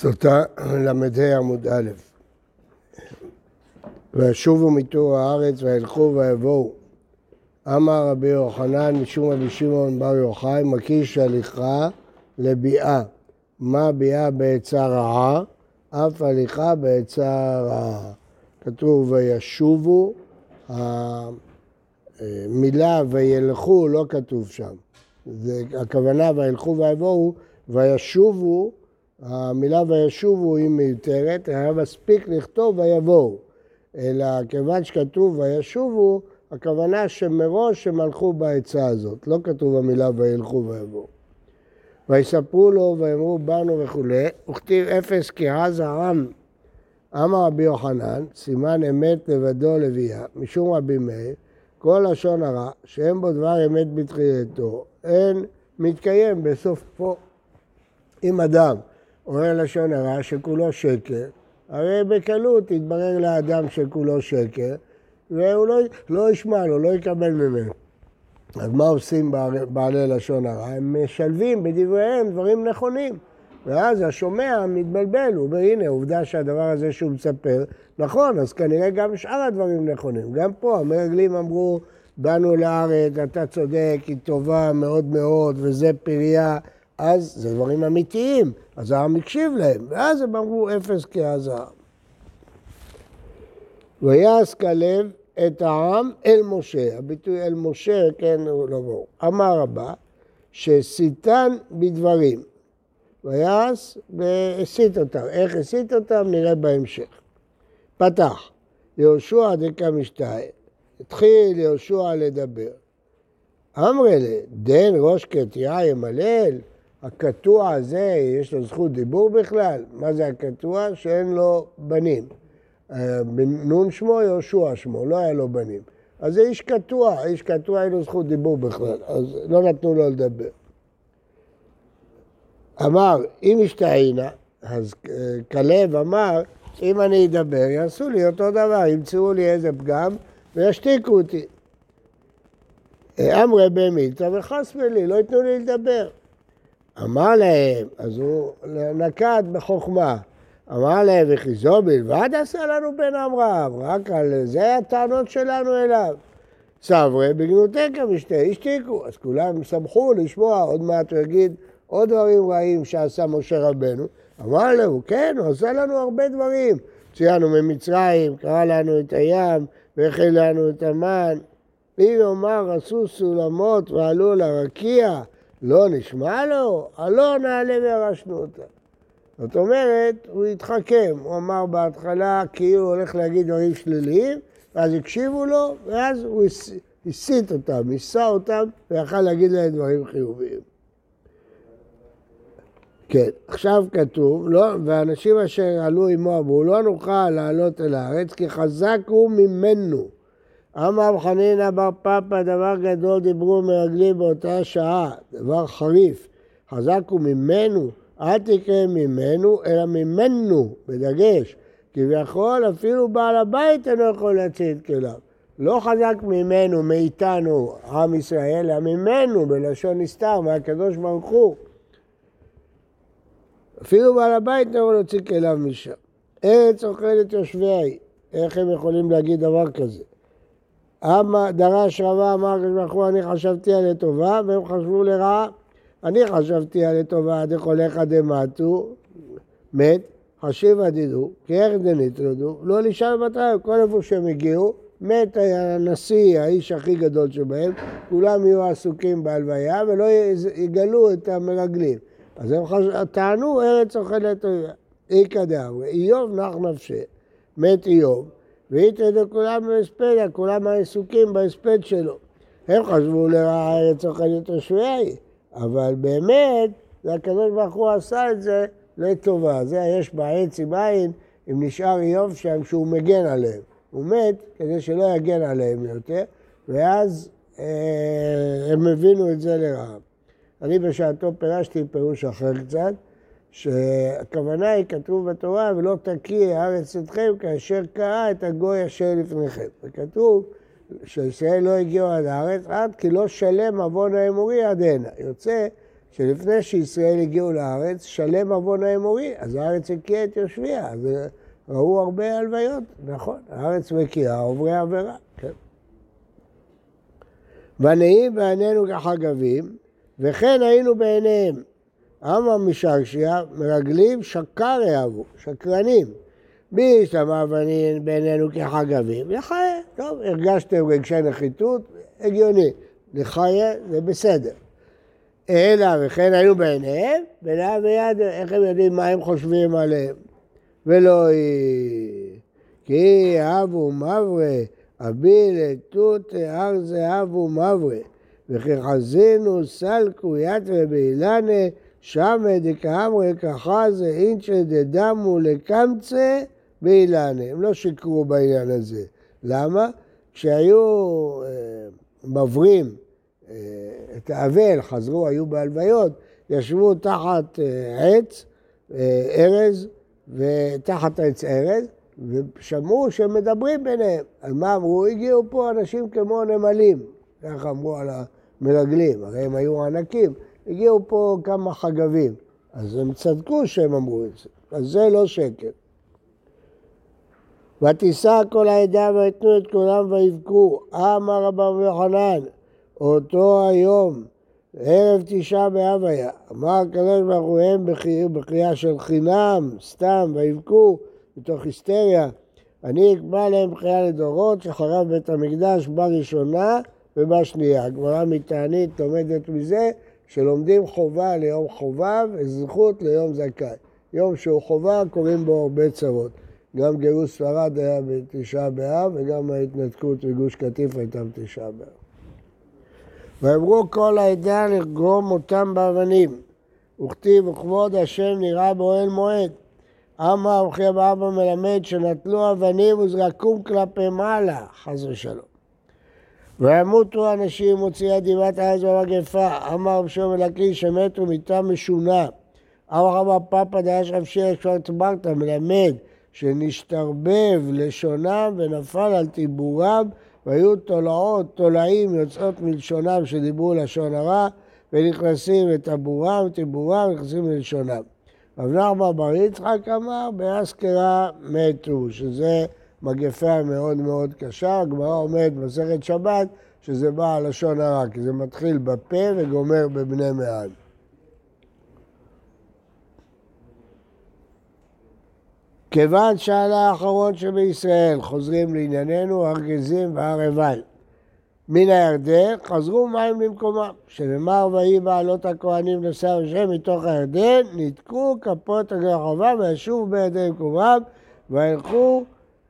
סוטה ל"ה עמוד א' וישובו מתור הארץ וילכו ויבואו. אמר רבי יוחנן משום רבי שמעון בר יוחאי מקיש הליכה לביאה. מה ביאה בעצה רעה? אף הליכה בעצה רעה. כתוב וישובו, המילה וילכו לא כתוב שם. זה, הכוונה וילכו ויבואו, וישובו המילה וישובו היא מיותרת, היה מספיק לכתוב ויבואו. אלא כיוון שכתוב וישובו, הכוונה שמראש הם הלכו בעצה הזאת, לא כתוב המילה וילכו ויבואו. ויספרו לו ויאמרו באנו וכולי, וכתיב אפס כי עז העם. אמר רבי יוחנן, סימן אמת לבדו לביאה, משום רבי מאיר, כל לשון הרע, שאין בו דבר אמת בתחילתו, אין מתקיים בסוף פה. אם אדם אומר לשון הרע שכולו שקר, הרי בקלות יתברר לאדם שכולו שקר, והוא לא, לא ישמע לו, לא יקבל ממנו. אז מה עושים בעלי לשון הרע? הם משלבים בדבריהם דברים נכונים. ואז השומע מתבלבל, הוא אומר, הנה, עובדה שהדבר הזה שהוא מספר, נכון, אז כנראה גם שאר הדברים נכונים. גם פה המרגלים אמרו, באנו לארץ, אתה צודק, היא טובה מאוד מאוד, וזה פריה. אז זה דברים אמיתיים, אז העם הקשיב להם, ואז הם אמרו אפס כהזר. ויעש כלב את העם אל משה, הביטוי אל משה, כן, הוא לא ברור. אמר רבה, שסיתן בדברים, ויעש והסית אותם. איך הסית אותם נראה בהמשך. פתח, יהושע דקה משתהה, התחיל יהושע לדבר. אמרי דן ראש קטיה ימלל, הקטוע הזה, יש לו זכות דיבור בכלל? מה זה הקטוע? שאין לו בנים. אה, נון שמו, יהושע שמו, לא היה לו בנים. אז זה איש קטוע, איש קטוע אין לו זכות דיבור בכלל, אז לא נתנו לו לדבר. אמר, אם השתהינה, אז אה, כלב אמר, אם אני אדבר, יעשו לי אותו דבר, ימצאו לי איזה פגם וישתיקו אותי. אה, אמרי במילתא וחסמלי, לא ייתנו לי לדבר. אמר להם, אז הוא נקט בחוכמה, אמר להם, וחיזו בלבד עשה לנו בן אמרם, רק על זה הטענות שלנו אליו. סברי בגנותקה משתה, השתיקו, אז כולם שמחו לשמוע, עוד מעט הוא יגיד עוד דברים רעים שעשה משה רבנו. אמר להם, כן, הוא עשה לנו הרבה דברים. ציינו ממצרים, קרא לנו את הים, והכיל לנו את המן. אם יאמר עשו סולמות ועלו לרקיע, לא נשמע לו, הלא נעלה וירשנו אותה. זאת אומרת, הוא התחכם, הוא אמר בהתחלה כאילו הוא הולך להגיד דברים שליליים, ואז הקשיבו לו, ואז הוא הסית אותם, ניסה אותם, ויכל להגיד להם דברים חיוביים. כן, עכשיו כתוב, לא, ואנשים אשר עלו עמו אמרו, לא נוכל לעלות אל הארץ, כי חזק הוא ממנו. אמר חנינא בר פפא, דבר גדול דיברו מרגלים באותה שעה, דבר חריף. חזק הוא ממנו, אל תקרא ממנו, אלא ממנו, בדגש. כביכול אפילו בעל הבית אינו יכול להציל את כליו. לא חזק ממנו, מאיתנו, עם ישראל, אלא ממנו, בלשון נסתר, מהקדוש ברוך הוא. אפילו בעל הבית לא יכול להוציא כליו משם. ארץ אוכלת יושביה, איך הם יכולים להגיד דבר כזה? אמה דרש רבה אמר הקדוש ברוך הוא אני חשבתי על לטובה והם חשבו לרעה. אני חשבתי על לטובה דכוליך דמתו, מת, חשיב עדידו, כי איך דניטרדו, לא לשאול בתרם, כל איפה שהם הגיעו, מת הנשיא, האיש הכי גדול שבהם, כולם יהיו עסוקים בהלוויה ולא יגלו את המרגלים. אז הם חש... טענו ארץ אוכלת. איכא דאמרי, איוב נח נפשי, מת איוב, והתרדו כולם בהספד, כולם העיסוקים בהספד שלו. הם חשבו לרעה ארץ אוכלת תושבי אבל באמת, זה הקדוש ברוך הוא עשה את זה לטובה. זה יש בעץ עם עין, אם נשאר איוב שם, שהוא מגן עליהם. הוא מת כדי שלא יגן עליהם יותר, ואז אה, הם הבינו את זה לרעה. אני בשעתו פירשתי פירוש אחר קצת, שהכוונה היא, כתוב בתורה, ולא תקיא הארץ אתכם כאשר קרא את הגוי אשר לפניכם. וכתוב שישראל לא הגיעו עד הארץ עד כי לא שלם עוון האמורי עד הנה. יוצא שלפני שישראל הגיעו לארץ, שלם עוון האמורי, אז הארץ הקיאה את יושביה, אז ראו הרבה הלוויות, נכון, הארץ מקיאה, עוברי עבירה, כן. ונהי בעינינו כחגבים, וכן היינו בעיניהם. אמר משרשיה, מרגלים שקר יאהבו, שקרנים. מי השתמע בנין בעינינו כחגבים? לחיה. טוב, הרגשתם רגשי נחיתות, הגיוני. לחיה זה בסדר. אלא וכן היו בעיניהם, בלעם ויד, איך הם יודעים מה הם חושבים עליהם? ולא היא. כי אבו מברה, אביל תות הר זהבו מברה, וכי חזינו סלקו יתרה באילנה, שמא דקאמרי כחזה אינצ'ה דדמו לקמצה באילנה. הם לא שיקרו בעניין הזה. למה? כשהיו אה, מברים אה, את האבל, חזרו, היו בהלוויות, ישבו תחת אה, עץ, ארז, ותחת עץ ארז, ושמעו שהם מדברים ביניהם. על מה אמרו? הגיעו פה אנשים כמו נמלים, ככה אמרו על המרגלים, הרי הם היו ענקים. הגיעו פה כמה חגבים, אז הם צדקו שהם אמרו את זה, אז זה לא שקר. ותישא כל העדה ויתנו את כולם ויבכו, אמר רבי יוחנן, אותו היום, ערב תשעה באב היה, אמר הקדוש ברוך הוא הם בקריאה של חינם, סתם, ויבכו, מתוך היסטריה. אני אקבע להם בחייה לדורות שחרב בית המקדש בראשונה ובשנייה. הגמרא מתענית לומדת מזה שלומדים חובה ליום חובה וזכות ליום זכאי. יום שהוא חובה קוראים בו הרבה צרות. גם גירוש ספרד היה בתשעה באב וגם ההתנתקות וגוש קטיף הייתה בתשעה באב. ואמרו כל העדה לגרום אותם באבנים. וכתיב וכבוד השם נראה באוהל מועד. אמר רבי אבא מלמד שנטלו אבנים וזרקום כלפי מעלה, חס ושלום. וימותו אנשים מוציאי דיבת הארץ במגפה. אמר רבי שמעון לקיש שמתו מיתה משונה. אמר רבא פאפא דאש רב שיר תמרת מלמד שנשתרבב לשונם ונפל על טיבורם והיו תולעות, תולעים יוצאות מלשונם שדיברו לשון הרע ונכנסים לטבורם, טיבורם, נכנסים ללשונם. רב נחמן בר יצחק אמר, באסקרה מתו, שזה מגפה מאוד מאוד קשה. הגמרא אומרת במסכת שבת שזה בא על לשון הרע, כי זה מתחיל בפה וגומר בבני מעל. כיוון שעל האחרון שבישראל חוזרים לענייננו, הר גזים והר עיבל. מן הירדן חזרו מים למקומם, שנאמר ויהי בעלות הכהנים נשא השם מתוך הירדן, ניתקו כפות הגרחבה וישובו בידי מקומם וילכו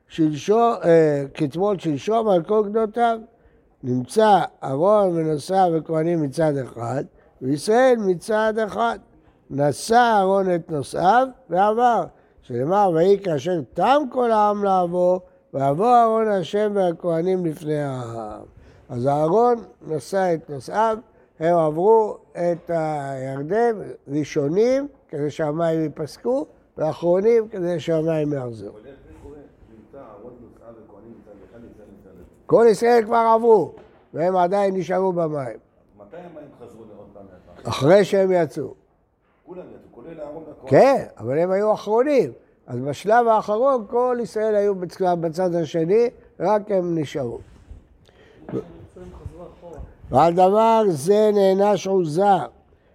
שלשום, אה, כתמול שלשום על כל גדותיו. נמצא ארון ונשא וכהנים מצד אחד, וישראל מצד אחד. נשא אהרון את נושאיו ועבר. שנאמר, ויהי כאשר תם כל העם לעבור, ועבור אהרון השם והכהנים לפני העם. אז אהרון נשא את נושאיו, הם עברו את הירדן ראשונים כדי שהמים ייפסקו, ואחרונים כדי שהמים יחזרו. כל ישראל כבר עברו, והם עדיין נשארו במים. מתי המים חזרו לעוד פעם? אחרי שהם יצאו. כולם יצאו, כולל אהרון והכהן. כן, אבל הם היו אחרונים. אז בשלב האחרון כל ישראל היו בצד השני, רק הם נשארו. ועל דבר זה נענש עוזה,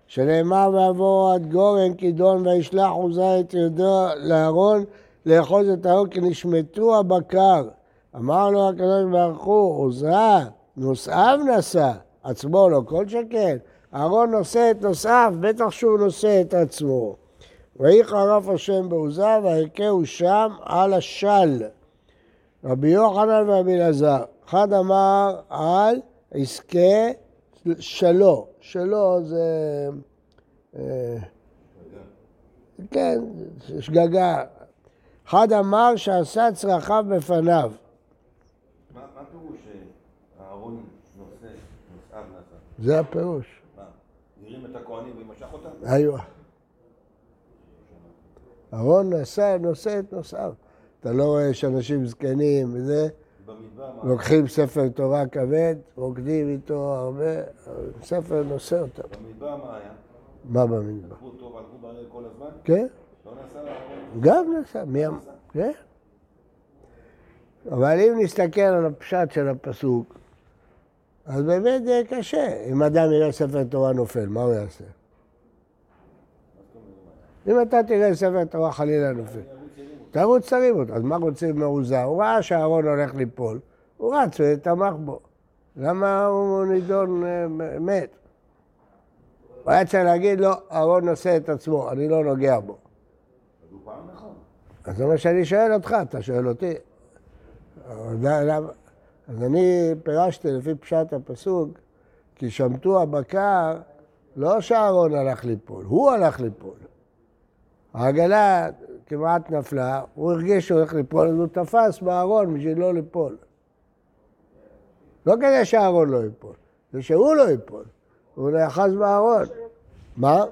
שנאמר ויבוא עד גורן כידון וישלח עוזה את ידו לאהרון לאחוז את האור כי נשמטו הבקר. אמר לו הקדוש ברוך הוא, עוזה, נושאיו נשא, עצמו לא כל שכן. אהרון נושא את נושאיו, בטח שהוא נושא את עצמו. ויהי חרף השם בעוזה והכהו שם על השל. רבי יוחנן ורבי אלעזר, אחד אמר על עסקי שלו, שלו זה, אה, כן, שגגה. אחד אמר שעשה צרכיו בפניו. מה הפירוש שאהרון נושא, נושאיו נשא? זה הפירוש. מה, הרים את הכהנים ומשך אותם? היו. אהרון נשא, נושא את נושאיו. אתה לא רואה שאנשים זקנים וזה? לוקחים ספר תורה כבד, רוקדים איתו הרבה, ספר נושא אותם. במדבר מה היה? מה במדבר? הלכו טוב, הלכו ברגל כל הזמן? כן, לא נעשה? גם נסע, מי אמר? כן. אבל אם נסתכל על הפשט של הפסוק, אז באמת זה קשה. אם אדם יראה ספר תורה נופל, מה הוא יעשה? אם אתה תראה ספר תורה חלילה נופל, תרוץ תרים אותו. אז מה רוצים מעוזה? הוא ראה שהארון הולך ליפול, הוא רץ ותמך בו. למה הוא נידון אה, מת? הוא היה צריך להגיד לו, אהרון נושא את עצמו, אני לא נוגע בו. נכון. אז זה מה שאני שואל אותך, אתה שואל אותי. אז אני פירשתי לפי פשט הפסוק, כי שמטו הבקר, לא שאהרון הלך ליפול, הוא הלך ליפול. העגלה כמעט נפלה, הוא הרגיש שהוא הולך ליפול, אז הוא תפס בארון בשביל לא ליפול. לא כדי שאהרון לא ייפול, זה שהוא לא ייפול, הוא נאחז בארון. מה?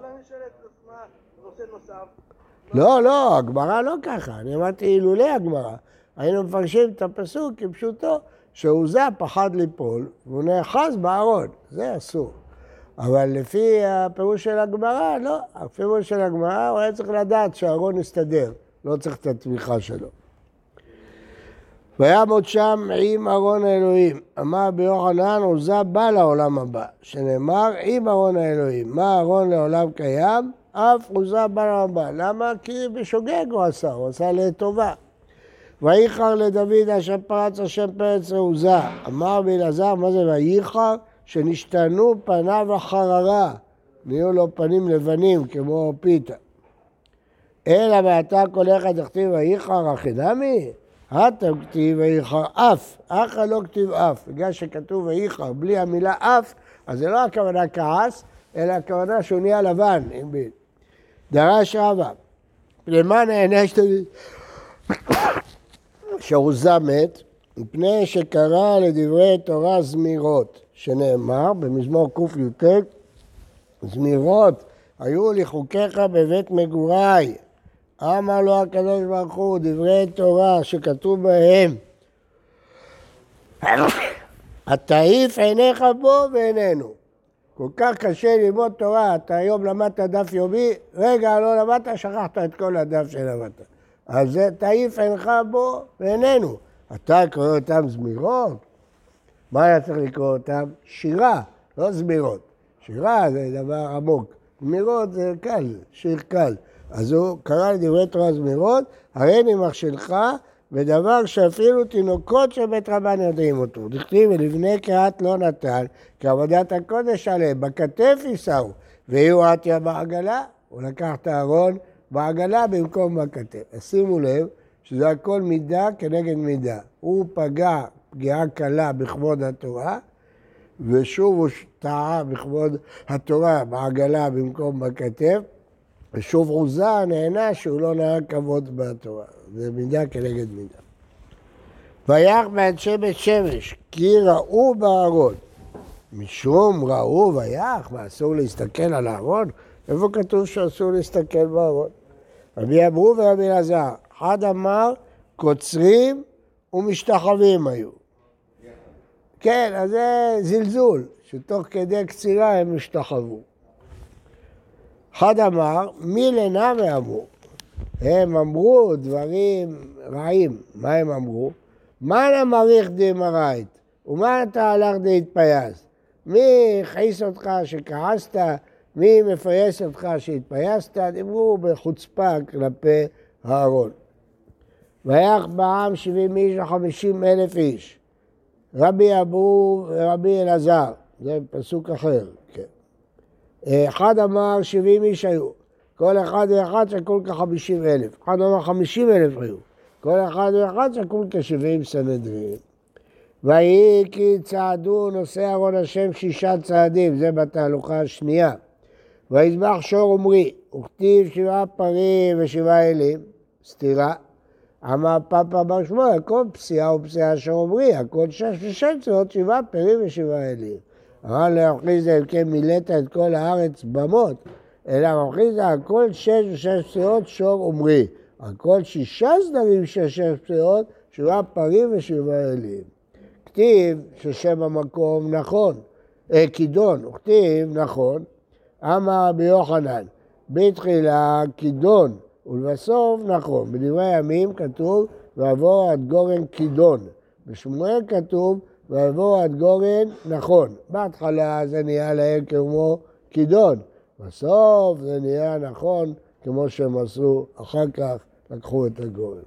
לא, לא, הגמרא לא ככה. אני אמרתי אילולי הגמרא. היינו מפרשים את הפסוק כפשוטו, שעוזה פחד ליפול, והוא נאחז בארון. זה אסור. אבל לפי הפירוש של הגמרא, לא. הפירוש של הגמרא, הוא היה צריך לדעת שהארון יסתדר, לא צריך את התמיכה שלו. ויעמוד שם עם ארון האלוהים. אמר רבי יוחנן, עוזה בא לעולם הבא, שנאמר עם ארון האלוהים. מה ארון לעולם קיים? אף עוזה בא לעולם הבא. למה? כי בשוגג הוא עשה, הוא עשה לטובה. וייחר לדוד אשר פרץ השם פרץ רעוזה. אמר רבי אלעזר, מה זה וייחר? שנשתנו פניו החררה. נהיו לו פנים לבנים כמו פיתה. אלא ואתה כל אחד הכתיב וייחר החינמי? הטם כתיב וייחר אף, אחא לא כתיב אף. בגלל שכתוב וייחר בלי המילה אף, אז זה לא הכוונה כעס, אלא הכוונה שהוא נהיה לבן, בין. דרש רבא, למה נענש דוד? שעוזה מת, מפני שקרא לדברי תורה זמירות, שנאמר במזמור קי"ט, זמירות היו לחוקיך בבית מגוריי. אמר לו הקדוש ברוך הוא, דברי תורה שכתוב בהם, התעיף עיניך בו ואיננו. כל כך קשה ללמוד תורה, אתה היום למדת דף יומי, רגע לא למדת, שכחת את כל הדף שלמדת. אז זה תעיף עינך בו ואיננו. אתה קורא אותם זמירות? מה היה צריך לקרוא אותם? שירה, לא זמירות. שירה זה דבר עמוק. זמירות זה קל, שיר קל. אז הוא קרא לדברי תורה זמירות, הריני מחשלך, ודבר שאפילו תינוקות של בית רבן יודעים אותו. דכתיב ולבני קהת לא נתן, כי עבודת הקודש עליהם, בכתף יישאו, ויהיו עטיה בעגלה, הוא לקח את הארון בעגלה במקום בכתף. אז שימו לב שזה הכל מידה כנגד מידה. הוא פגע פגיעה קלה בכבוד התורה, ושוב הוא טעה בכבוד התורה בעגלה במקום בכתף, ושוב עוזה נהנה שהוא לא נהג כבוד בתורה. זה מידה כנגד מידה. ויח מאנשי בית שמש, כי ראו בארון. משום ראו ויח, מה אסור להסתכל על הארון? איפה כתוב שאסור להסתכל בארון? רבי אבהו ורבי אלעזר, אחד אמר קוצרים ומשתחווים היו. כן, אז זה זלזול, שתוך כדי קצירה הם השתחוו. אחד אמר, מילי נמי אמור? הם אמרו דברים רעים. מה הם אמרו? מאן אמריך דאמרית? ומאן אתא עלך דאיפייסת? מי הכעיס אותך שכעסת? מי מפייס אותך שהתפייסת? דיברו בחוצפה כלפי הארון. ויח בעם שבעים איש וחמישים אלף איש. רבי אבו ורבי אלעזר, זה פסוק אחר, כן. אחד אמר שבעים איש היו, כל אחד ואחד שקול כחמישים אלף. אחד אמר חמישים אלף היו, כל אחד ואחד שקול כשבעים סנהדרין. ויהי כי צעדו נושאי ארון השם שישה צעדים, זה בתהלוכה השנייה. ויזבח שור עמרי, וכתיב שבעה פרים ושבעה אלים, סתירה. אמר פאפה בר שמואל, כל פסיעה ופסיעה שור עמרי, הכל שש ושש צורות, שבעה פרים ושבעה אלים. אמר חיסדא, אם כן מילאת את כל הארץ במות, אלא חיסדא, הכל שש ושש פסיעות שור עמרי. הכל שישה סדרים של שש פסיעות, שבעה פרים ושבעה אלים. כתיב ששם המקום נכון, אה, כידון, וכתיב נכון, אמר רבי יוחנן, בתחילה כידון, ולבסוף נכון. בדברי הימים כתוב, ויבוא עד גורן כידון. בשמואל כתוב, ויבוא עד גורן נכון. בהתחלה זה נהיה להם כמו כידון, בסוף זה נהיה נכון כמו שהם עשו, אחר כך לקחו את הגורן.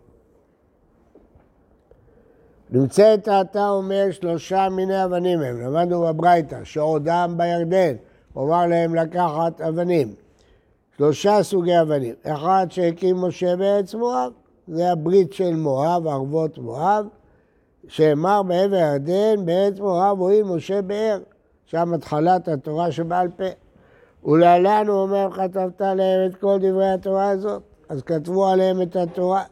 נמצאת אתה אומר שלושה מיני אבנים הם, למדנו בברייתא, שעודם בירדן, הוא אמר להם לקחת אבנים. שלושה סוגי אבנים, אחד שהקים משה בארץ מואב, זה הברית של מואב, ערבות מואב, שאמר בעבר הירדן, בארץ מואב רואים משה באר, שם התחלת התורה שבעל פה. ולהלן הוא אומר, כתבת להם את כל דברי התורה הזאת, אז כתבו עליהם את התורה.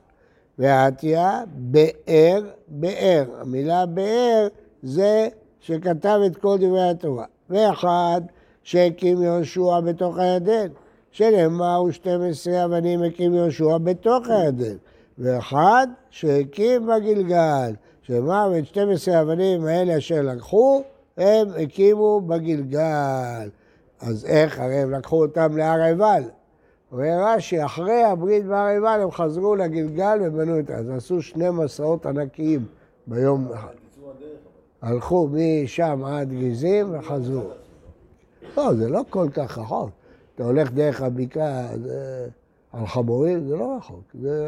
ועטיה, באר, באר. המילה באר זה שכתב את כל דברי התורה. ואחד שהקים יהושע בתוך הירדן, שנאמר הוא 12 אבנים הקים יהושע בתוך הירדן. ואחד שהקים בגלגל, שנאמר את 12 האבנים האלה אשר לקחו, הם הקימו בגלגל. אז איך? הרי הם לקחו אותם להר עיבל. אומר רש"י, אחרי הברית בהר עיבל הם חזרו לגלגל ובנו את זה. אז עשו שני מסעות ענקיים ביום אחד. הלכו משם עד גזים וחזרו. לא, זה לא כל כך רחוק. אתה הולך דרך הבקעה, זה... על חמורים, זה לא רחוק. זה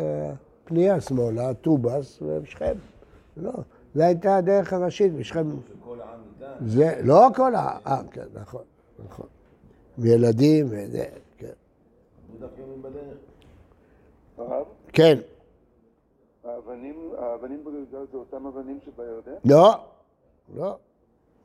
פנייה שמאלה, טובס ושכם. לא, זו הייתה הדרך הראשית בשכם. העם. זה לא כל ה... אה, כן, נכון, נכון. וילדים וזה, כן. כן, האבנים, האבנים בגלגל זה אותם אבנים שבירדן? לא, לא.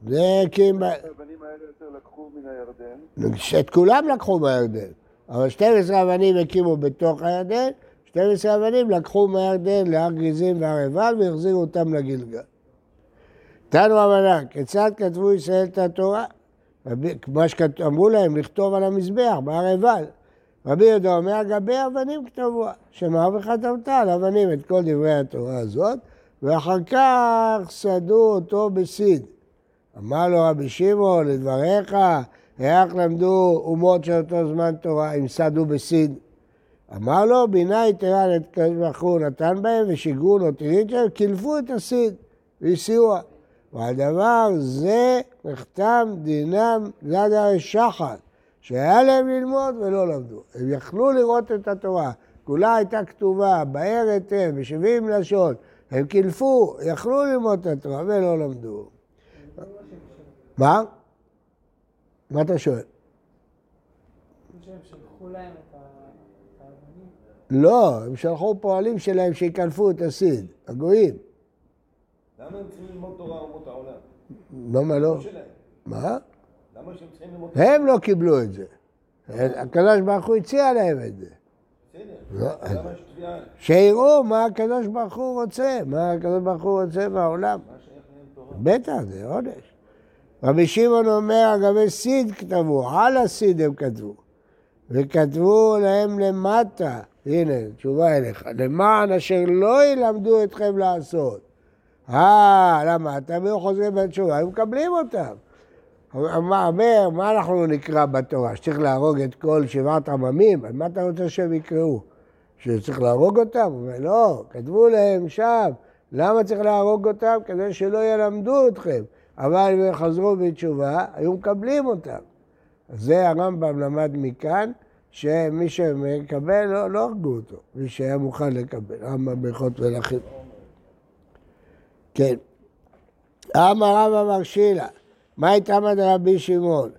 זה הקים... ב- האבנים האלה יותר לקחו מן הירדן, את כולם לקחו מהירדן, אבל 12 אבנים הקימו בתוך הירדן, 12 אבנים לקחו מהירדן להר גריזים והר עיבל והחזירו אותם לגלגל. תנו אמנה, כיצד כתבו ישראל את התורה? מה שאמרו להם, לכתוב על המזבח, בהר עיבל. רבי יהודה אומר, גבי אבנים כתבו, שמע וכתבת על אבנים את כל דברי התורה הזאת, ואחר כך סדו אותו בסיד. אמר לו רבי שמעון, לדבריך, איך למדו אומות של אותו זמן תורה, אם סדו בסיד? אמר לו, בינה יתרה לקדוש ברוך הוא נתן בהם, ושיגרו לו טירית שלהם, קילפו את הסיד, והסיעוה. והדבר זה נחתם דינם גד הרי שחת, שהיה להם ללמוד ולא למדו. הם יכלו לראות את התורה, כולה הייתה כתובה, באר היטב, בשבעים לשון. הם קילפו, יכלו ללמוד את התורה ולא למדו. מה? מה אתה שואל? לא, הם שלחו פועלים שלהם שיקלפו את הסיד, הגויים. למה הם צריכים ללמוד תורה אומות העולם? למה לא? לא שלהם. מה? למה שהם צריכים ללמוד הם לא קיבלו את זה. הקדוש ברוך הוא הציע להם את זה. לא. שיראו מה הקדוש ברוך הוא רוצה, מה הקדוש ברוך הוא רוצה מהעולם. מה שייך להם תורה? בטח, זה עונש. רבי שמעון אומר, אגבי סיד כתבו, על הסיד הם כתבו. וכתבו להם למטה, הנה, תשובה אליך, למען אשר לא ילמדו אתכם לעשות. אה, למה? אתם היו חוזרים בתשובה, היו מקבלים אותם. אומר, מה אנחנו נקרא בתורה? שצריך להרוג את כל שבעת עממים? מה אתה רוצה שהם יקראו? שצריך להרוג אותם? לא, כתבו להם שם, למה צריך להרוג אותם? כדי שלא ילמדו אתכם. אבל אם הם חזרו בתשובה, היו מקבלים אותם. זה הרמב"ם למד מכאן, שמי שמקבל, לא, לא הרגו אותו, מי שהיה מוכן לקבל. רמב"ם ברכות ולכן. כן. אמר רב אמר שילה, מה איתם עד רבי שמעון?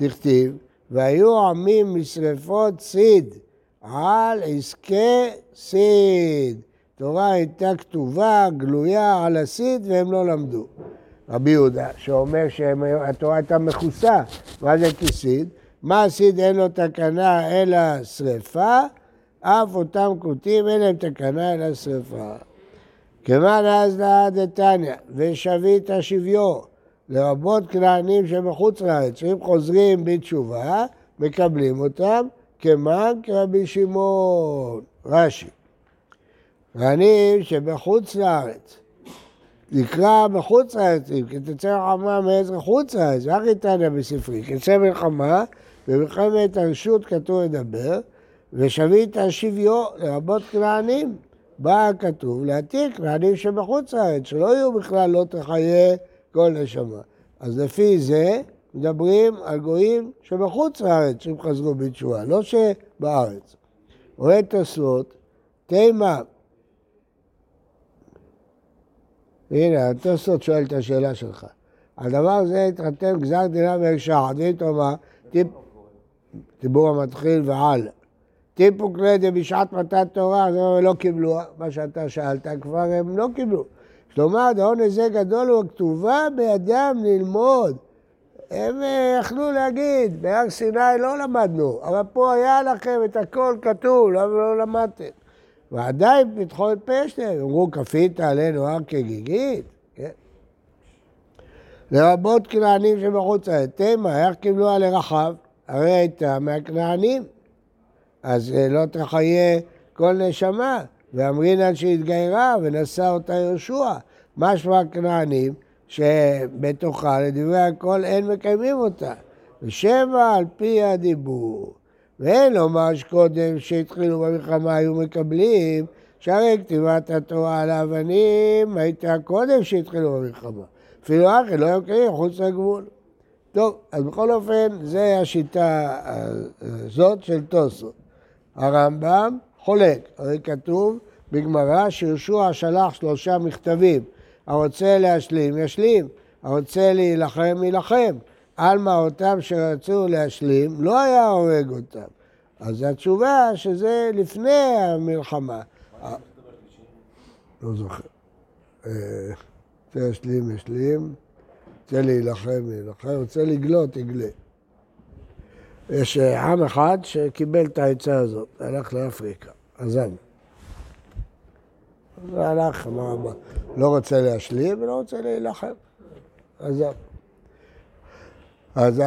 דכתיב, והיו עמים משרפות סיד על עסקי סיד. תורה הייתה כתובה, גלויה על הסיד, והם לא למדו. רבי יהודה, שאומר שהתורה הייתה מכוסה, מה זה כסיד? מה הסיד אין לו תקנה אלא שרפה, אף אותם כותים אין להם תקנה אלא שרפה. כמאן אז נאה דתניא, ושבית שביו, לרבות כנענים שבחוץ לארץ, שאם חוזרים בתשובה, מקבלים אותם, כמאן כרבי שמעון, רש"י. כנענים שבחוץ לארץ, נקרא בחוץ לארץ, כי תצא מלחמה מארץ חוץ לארץ, רק איתניה בספרי, כי תצא מלחמה במלחמת הרשות כתוב לדבר, ושבית השביו לרבות כנענים. בא כתוב להתיר כנענים שבחוץ לארץ, שלא יהיו בכלל לא תחיה כל נשמה. אז לפי זה מדברים על גויים שבחוץ לארץ שהם חזרו בתשובה, לא שבארץ. רואה תוספות, תימה. הנה, התוספות שואל את השאלה שלך. הדבר הזה התחתן גזר דינה והרשעת, והיא תאמר, דיבור המתחיל ועל. טיפוק לדה בשעת מתן תורה, אז הם לא קיבלו, מה שאתה שאלת, כבר הם לא קיבלו. כלומר, העונש זה גדול הוא הכתובה בידם ללמוד. הם אה, יכלו להגיד, בהר סיני לא למדנו, אבל פה היה לכם את הכל כתוב, למה לא למדתם? ועדיין פתחו את פה שלהם, אמרו, כפית עלינו הר כגיגית? כן. לרבות כנענים שבחוץ לארץ. תימה, איך קיבלו על רחב? הרי הייתה מהכנענים. אז אה, לא תחיה כל נשמה. ואמרינן שהתגיירה ונשא אותה יהושע. משמע הכנענים שבתוכה לדברי הכל אין מקיימים אותה. ושבע על פי הדיבור. ואין לומר שקודם שהתחילו במלחמה היו מקבלים, שהרי כתיבת התורה על האבנים הייתה קודם שהתחילו במלחמה. אפילו אחרי לא היו מקיימים חוץ לגבול. טוב, אז בכל אופן, זה השיטה הזאת של טוסות. הרמב"ם חולק, הרי כתוב בגמרא שיהושע שלח שלושה מכתבים, הרוצה להשלים, ישלים, הרוצה להילחם, יילחם. עלמא אותם שרצו להשלים, לא היה הורג אותם. אז התשובה שזה לפני המלחמה. לא זוכר. אה, רוצה להשלים, ישלים, רוצה להילחם, יילחם, רוצה לגלות, יגלה. יש אה, עם אחד שקיבל את העצה הזאת, הלך לאפריקה, עזב. אמר, לא רוצה להשלים ולא רוצה להילחם, עזב. אז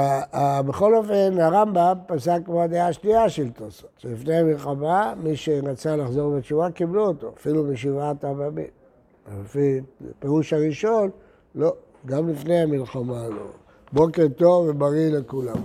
בכל אופן, הרמב"ם פסק כמו הדעה השנייה של תוספות, שלפני המלחמה, מי שרצה לחזור בתשובה, קיבלו אותו, אפילו בשבעת העממים. לפי הפירוש הראשון, לא, גם לפני המלחמה לא. בוקר טוב ובריא לכולם.